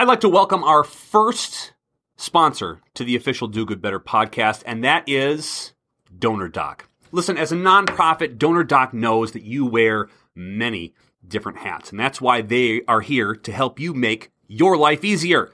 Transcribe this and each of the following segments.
I'd like to welcome our first sponsor to the official Do Good Better podcast, and that is DonorDock. Listen, as a nonprofit, DonorDock knows that you wear many different hats, and that's why they are here to help you make your life easier.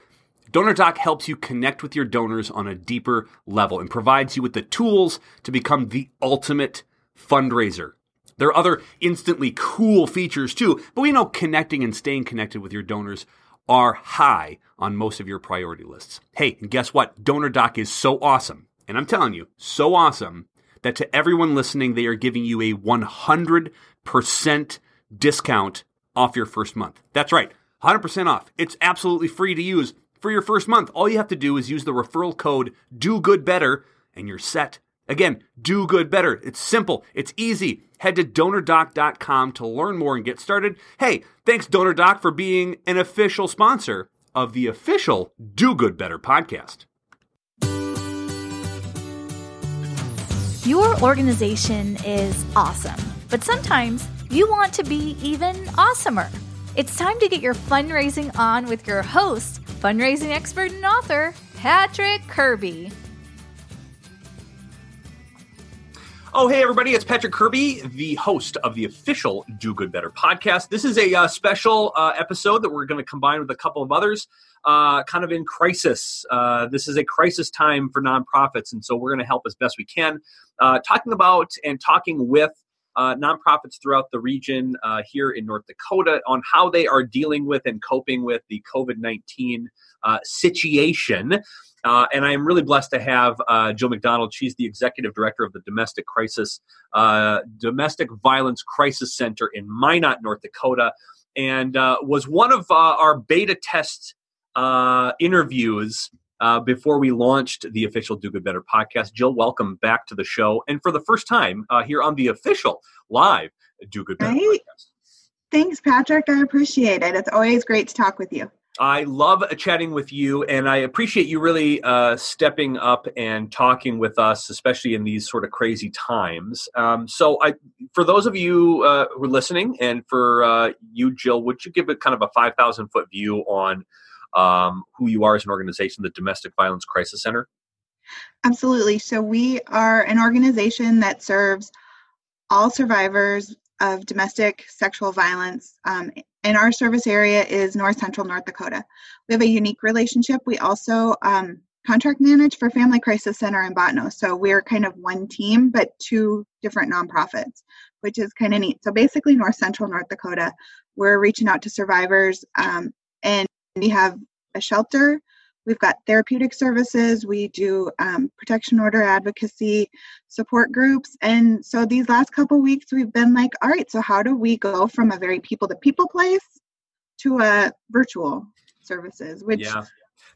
DonorDock helps you connect with your donors on a deeper level and provides you with the tools to become the ultimate fundraiser. There are other instantly cool features too, but we know connecting and staying connected with your donors are high on most of your priority lists. Hey, and guess what? DonorDock is so awesome, and I'm telling you, so awesome that to everyone listening, they are giving you a 100% discount off your first month. That's right, 100% off. It's absolutely free to use for your first month. All you have to do is use the referral code Do Good Better, and you're set. Again, do good better. It's simple, it's easy. Head to donordock.com to learn more and get started. Hey, thanks, DonorDock, for being an official sponsor of the official Do Good Better podcast. Your organization is awesome, but sometimes you want to be even awesomer. It's time to get your fundraising on with your host, fundraising expert and author, Patrick Kirby. Oh, hey, everybody, it's Patrick Kirby, the host of the official Do Good Better podcast. This is a uh, special uh, episode that we're going to combine with a couple of others, uh, kind of in crisis. Uh, this is a crisis time for nonprofits, and so we're going to help as best we can, uh, talking about and talking with uh, nonprofits throughout the region here in North Dakota on how they are dealing with and coping with the COVID 19 situation. Uh, and I am really blessed to have uh, Jill McDonald. She's the executive director of the Domestic Crisis, uh, Domestic Violence Crisis Center in Minot, North Dakota, and uh, was one of uh, our beta test uh, before we launched the official Do Good Better podcast. Jill, welcome back to the show, and for the first time uh, here on the official live Do Good Better right. podcast. Thanks, Patrick. I appreciate it. It's always great to talk with you. I love chatting with you, and I appreciate you really uh, stepping up and talking with us, especially in these sort of crazy times. Um, so, I, for those of you uh, who are listening, and for uh, you, Jill, would you give it kind of a five thousand foot view on um, who you are as an organization, the Domestic Violence Crisis Center? Absolutely. So, we are an organization that serves all survivors of domestic sexual violence um, and our service area is north central north dakota we have a unique relationship we also um, contract manage for family crisis center in Bottineau so we're kind of one team but two different nonprofits which is kind of neat so basically north central north dakota we're reaching out to survivors um, and we have a shelter We've got therapeutic services, we do um, protection order advocacy support groups. And so these last couple weeks, we've been like, all right, so how do we go from a very people to people place to a virtual services? Which yeah.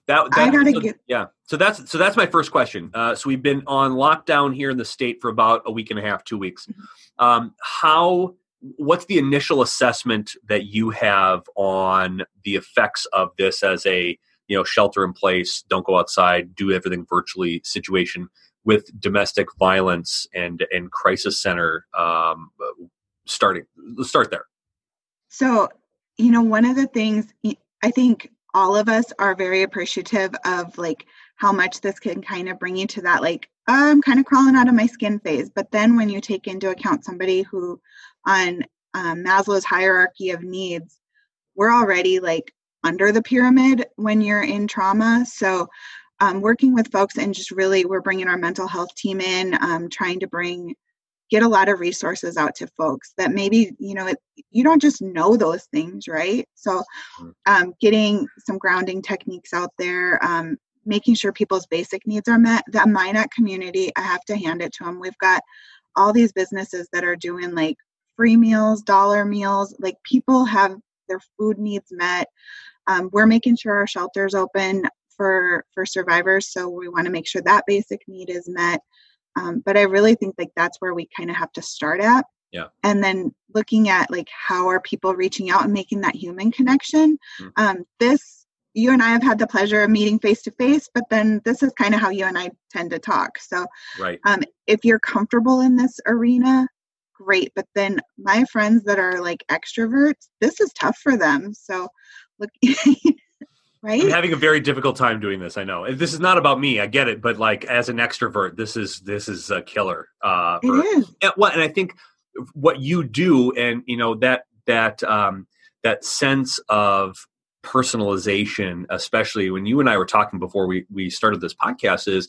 That, that, I gotta so, get. Yeah. So that's so that's my first question. Uh, so we've been on lockdown here in the state for about a week and a half, two weeks. Mm-hmm. Um, how what's the initial assessment that you have on the effects of this as a you know shelter in place don't go outside do everything virtually situation with domestic violence and and crisis center um, starting let's start there. So you know one of the things i think all of us are very appreciative of like how much this can kind of bring you to that like i'm kind of crawling out of my skin phase. But then when you take into account somebody who on um, maslow's hierarchy of needs we're already like under the pyramid when you're in trauma. So, um, working with folks and just really, we're bringing our mental health team in, um, trying to bring get a lot of resources out to folks that maybe you know it, you don't just know those things right? So um, getting some grounding techniques out there um, making sure people's basic needs are met the minot community i have to hand it to them we've got all these businesses that are doing like free meals dollar meals like people have their food needs met um, we're making sure our shelters open for for survivors, so we want to make sure that basic need is met. Um, but I really think like that's where we kind of have to start at. Yeah. And then looking at like how are people reaching out and making that human connection. Mm-hmm. Um, this you and I have had the pleasure of meeting face to face, but then this is kind of how you and I tend to talk. So, right. um, if you're comfortable in this arena, great. But then my friends that are like extroverts, this is tough for them. So, look right? I'm having a very difficult time doing this. I know this is not about me. I get it, but like as an extrovert, this is this is a killer. Uh, it is. And, well, and I think what you do, and you know that that um, that sense of personalization, especially when you and I were talking before we we started this podcast, is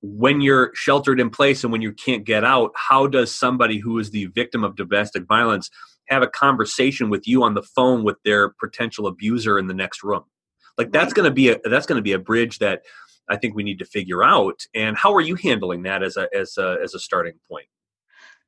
when you're sheltered in place and when you can't get out. How does somebody who is the victim of domestic violence have a conversation with you on the phone with their potential abuser in the next room? Like that's going to be a that's going to be a bridge that I think we need to figure out. And how are you handling that as a as a as a starting point?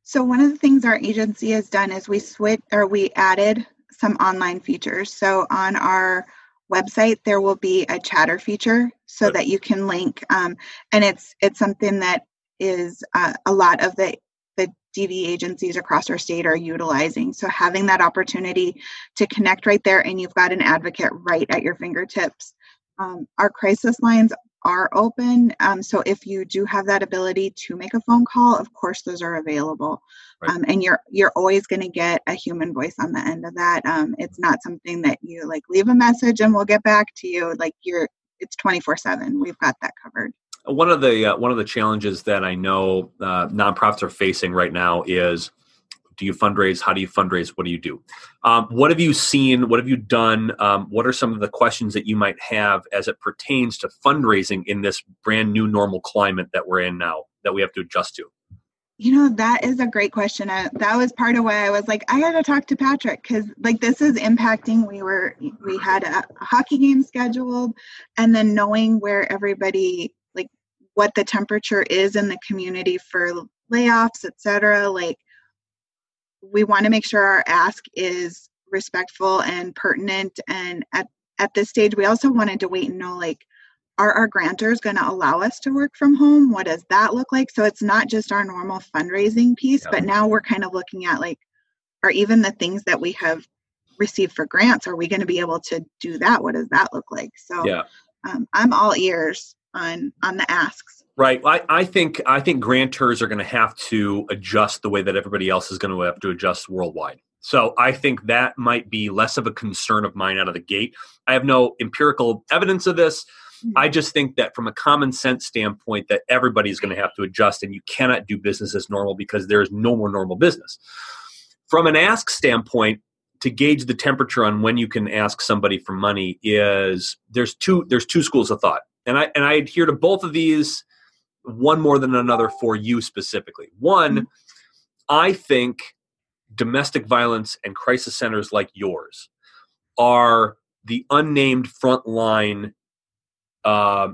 So one of the things our agency has done is we switch or we added some online features. So on our website there will be a chatter feature so Good. that you can link um, and it's it's something that is uh, a lot of the the DV agencies across our state are utilizing. So having that opportunity to connect right there and you've got an advocate right at your fingertips. Um, our crisis lines are open. Um, so if you do have that ability to make a phone call, of course those are available. Right. Um, and you're you're always going to get a human voice on the end of that. Um, it's not something that you like leave a message and we'll get back to you. Like you're it's 24 seven. We've got that covered. one of the uh, one of the challenges that I know uh, nonprofits are facing right now is do you fundraise? How do you fundraise? What do you do? Um, what have you seen? What have you done? Um, what are some of the questions that you might have as it pertains to fundraising in this brand new normal climate that we're in now that we have to adjust to? You know, that is a great question. Uh, that was part of why I was like, I got to talk to Patrick because, like, this is impacting. We were, we had a, a hockey game scheduled, and then knowing where everybody, like, what the temperature is in the community for layoffs, et cetera. Like, we want to make sure our ask is respectful and pertinent. And at, at this stage, we also wanted to wait and know, like, are our grantors going to allow us to work from home? What does that look like? So it's not just our normal fundraising piece, Yeah. but now we're kind of looking at like, are even the things that we have received for grants, are we going to be able to do that? What does that look like? So Yeah. um, I'm all ears on on the asks. Right. I, I think I think grantors are going to have to adjust the way that everybody else is going to have to adjust worldwide. So I think that might be less of a concern of mine out of the gate. I have no empirical evidence of this. I mm-hmm. just think that from a common sense standpoint, that everybody's going to have to adjust, and you cannot do business as normal because there is no more normal business. From an ask standpoint, to gauge the temperature on when you can ask somebody for money is there's two there's two schools of thought, and I and I adhere to both of these, one more than another for you specifically. One, I think domestic violence and crisis centers like yours are the unnamed frontline uh,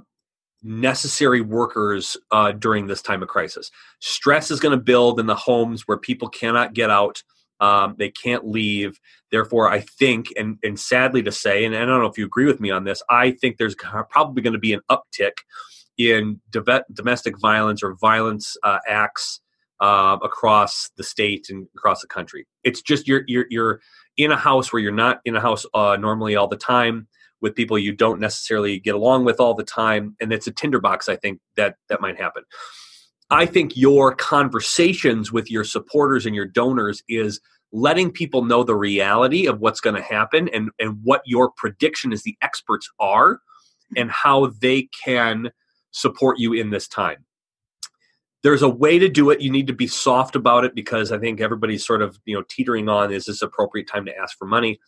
necessary workers uh, during this time of crisis. Stress is going to build in the homes where people cannot get out. Um, they can't leave. Therefore, I think, and, and sadly to say, and I don't know if you agree with me on this, I think there's probably going to be an uptick in dove- domestic violence or violence uh, acts uh, across the state and across the country. It's just you're you're you're in a house where you're not in a house uh, normally all the time with people you don't necessarily get along with all the time, and it's a tinderbox. I think that that might happen. I think your conversations with your supporters and your donors is letting people know the reality of what's going to happen and and what your prediction is the experts are and how they can support you in this time. There's a way to do it. You need to be soft about it because i think everybody's sort of you know teetering on is this appropriate time to ask for money?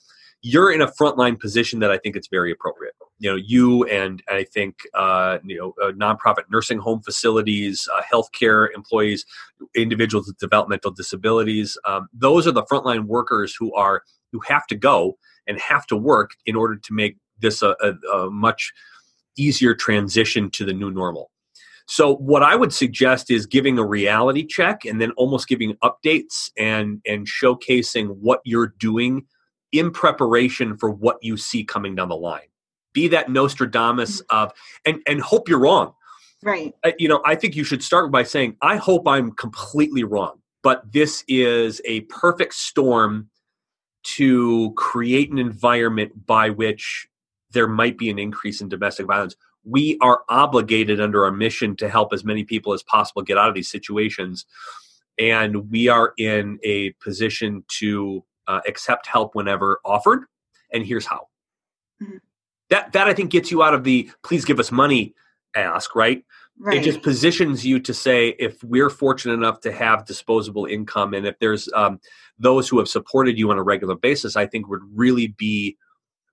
You're in a frontline position that i think it's very appropriate. You know you and i think uh, you know uh, nonprofit nursing home facilities uh, healthcare employees individuals with developmental disabilities um, those are the frontline workers who are who have to go and have to work in order to make this a, a, a much easier transition to the new normal so what I would suggest is giving a reality check and then almost giving updates and and showcasing what you're doing in preparation for what you see coming down the line. Be that Nostradamus of and and hope you're wrong. Right. Uh, You know, I think you should start by saying I hope I'm completely wrong, but this is a perfect storm to create an environment by which there might be an increase in domestic violence we are obligated under our mission to help as many people as possible get out of these situations and we are in a position to uh, accept help whenever offered and here's how Mhm. That that I think gets you out of the please give us money ask, right? Right. It just positions you to say if we're fortunate enough to have disposable income and if there's um, those who have supported you on a regular basis, I think would really be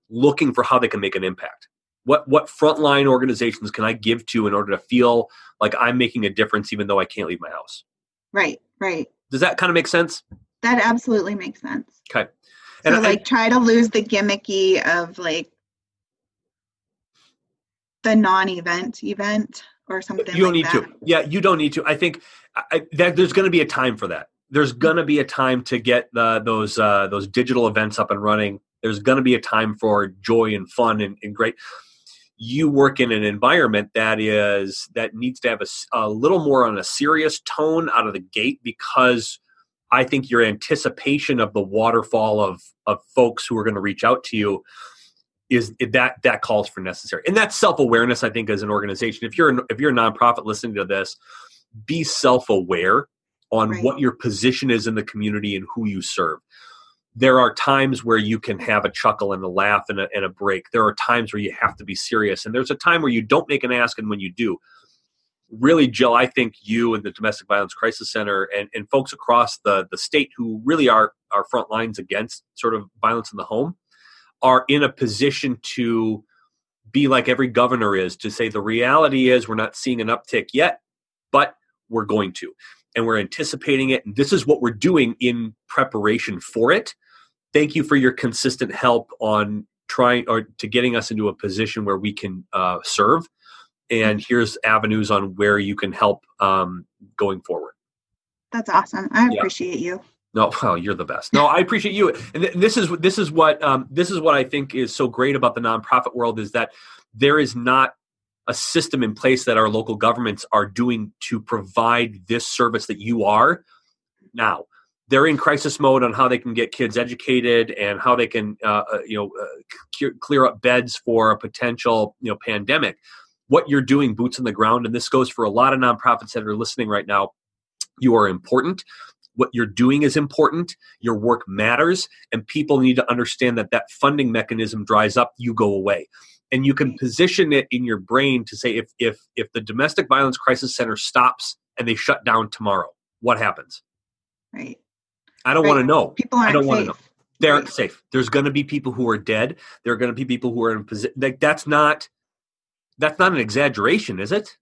looking for how they can make an impact. What what frontline organizations can I give to in order to feel like I'm making a difference even though I can't leave my house? right. Right. Does that kind of make sense? That absolutely makes sense. Okay. So I- like try to lose the gimmicky of like the non-event event or something. you don't like need that. to. Yeah, you don't need to. I think I- that there's going to be a time for that. There's going to be a time to get the, those uh, those digital events up and running. There's going to be a time for joy and fun and, and great. You work in an environment that is that needs to have a, a little more on a serious tone out of the gate because I think your anticipation of the waterfall of of folks who are going to reach out to you is that that calls for necessary and that's self-awareness i think as an organization if you're an, if you're a nonprofit listening to this be self-aware on Right. what your position is in the community and who you serve there are times where you can have a chuckle and a laugh and a, and a break there are times where you have to be serious and there's a time where you don't make an ask and when you do really jill i think you and the domestic violence crisis center and, and folks across the, the state who really are are front lines against sort of violence in the home are in a position to be like every governor is to say the reality is we're not seeing an uptick yet, but we're going to. And we're anticipating it. And this is what we're doing in preparation for it. Thank you for your consistent help on trying or to getting us into a position where we can uh, serve. And here's avenues on where you can help um, going forward. That's awesome. I Yeah. appreciate you. No, well, you're the best. No, I appreciate you. And th- this is this is what um, this is what I think is so great about the nonprofit world is that there is not a system in place that our local governments are doing to provide this service that you are now. They're in crisis mode on how they can get kids educated and how they can, uh, uh, you know, uh, clear up beds for a potential, you know, pandemic. What you're doing, boots on the ground, and this goes for a lot of nonprofits that are listening right now. You are important what you're doing is important your work matters and people need to understand that that funding mechanism dries up you go away and you can position it in your brain to say if if if the domestic violence crisis center stops and they shut down tomorrow what happens Right. i don't Right. want to know People i aren't don't want to safe. know they're Right. safe there's going to be people who are dead there are going to be people who are in position like that's not that's not an exaggeration is it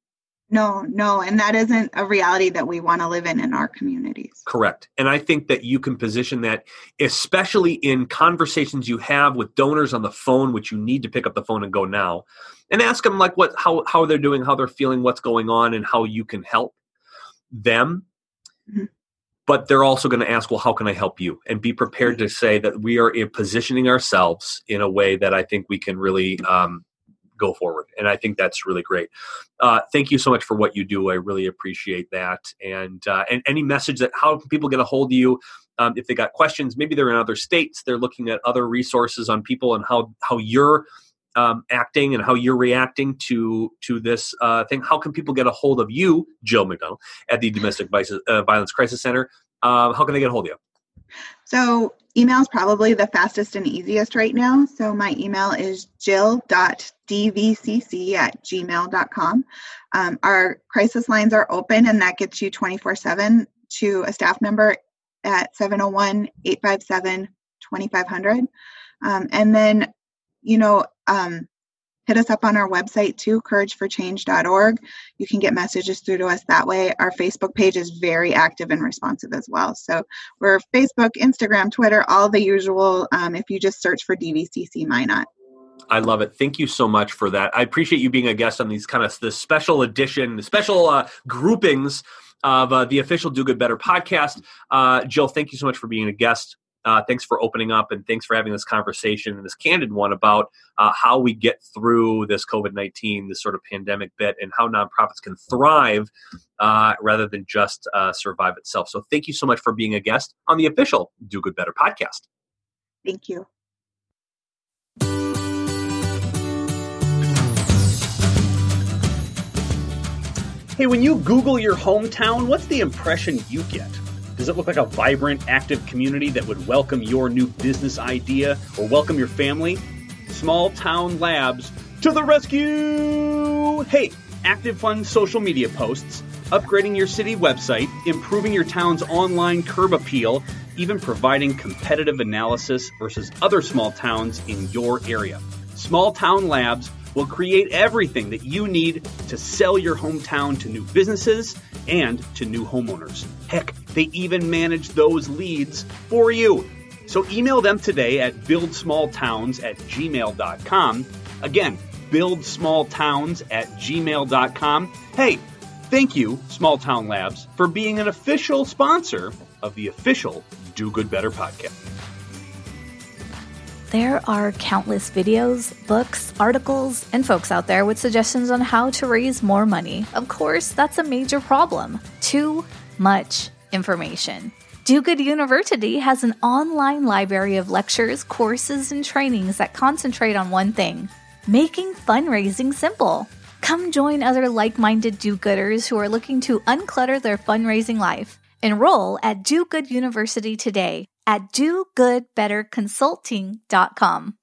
No, no, and that isn't a reality that we want to live in in our communities. Correct. And I think that you can position that, especially in conversations you have with donors on the phone, which you need to pick up the phone and go now, and ask them like what how how they're doing, how they're feeling, what's going on, and how you can help them. Mhm. But they're also going to ask, well, how can I help you? And be prepared to say that we are positioning ourselves in a way that I think we can really um, go forward. And I think that's really great. Uh, thank you so much for what you do. I really appreciate that. And uh, and any message that how can people get a hold of you um, if they got questions? Maybe they're in other states. They're looking at other resources on people and how how you're um, acting and how you're reacting to to this uh, thing. How can people get a hold of you, Jill McDonald, at the Domestic uh, Violence Crisis Center? Um, how can they get a hold of you? So email is probably the fastest and easiest right now. So my email is jill.dvcc at gmail.com. Um, our crisis lines are open and that gets you 24 7 to a staff member at 701 857 2500. Um, and then, you know, um, hit us up on our website too, courageforchange.org. You can get messages through to us that way. Our Facebook page is very active and responsive as well. So we're Facebook, Instagram, Twitter, all the usual. Um, if you just search for DVCC Minot. I love it. Thank you so much for that. I appreciate you being a guest on these kind of the special edition, the special uh, groupings of uh, the official Do Good Better podcast. Uh, Jill, thank you so much for being a guest. Uh, thanks for opening up and thanks for having this conversation and this candid one about uh, how we get through this COVID 19, this sort of pandemic bit, and how nonprofits can thrive uh, rather than just uh, survive itself. So, thank you so much for being a guest on the official Do Good Better podcast. Thank you. Hey, when you Google your hometown, what's the impression you get? Does it look like a vibrant, active community that would welcome your new business idea or welcome your family? Small Town Labs to the rescue! Hey, active fun social media posts, upgrading your city website, improving your town's online curb appeal, even providing competitive analysis versus other small towns in your area. Small Town Labs will create everything that you need to sell your hometown to new businesses and to new homeowners. Heck, they even manage those leads for you. So email them today at buildsmalltowns at gmail.com. Again, buildsmalltowns at gmail.com. Hey, thank you, Small Town Labs, for being an official sponsor of the official Do Good Better podcast. There are countless videos, books, articles, and folks out there with suggestions on how to raise more money. Of course, that's a major problem. Too much information. Do Good University has an online library of lectures, courses, and trainings that concentrate on one thing making fundraising simple. Come join other like minded do gooders who are looking to unclutter their fundraising life. Enroll at Do Good University today at dogoodbetterconsulting.com.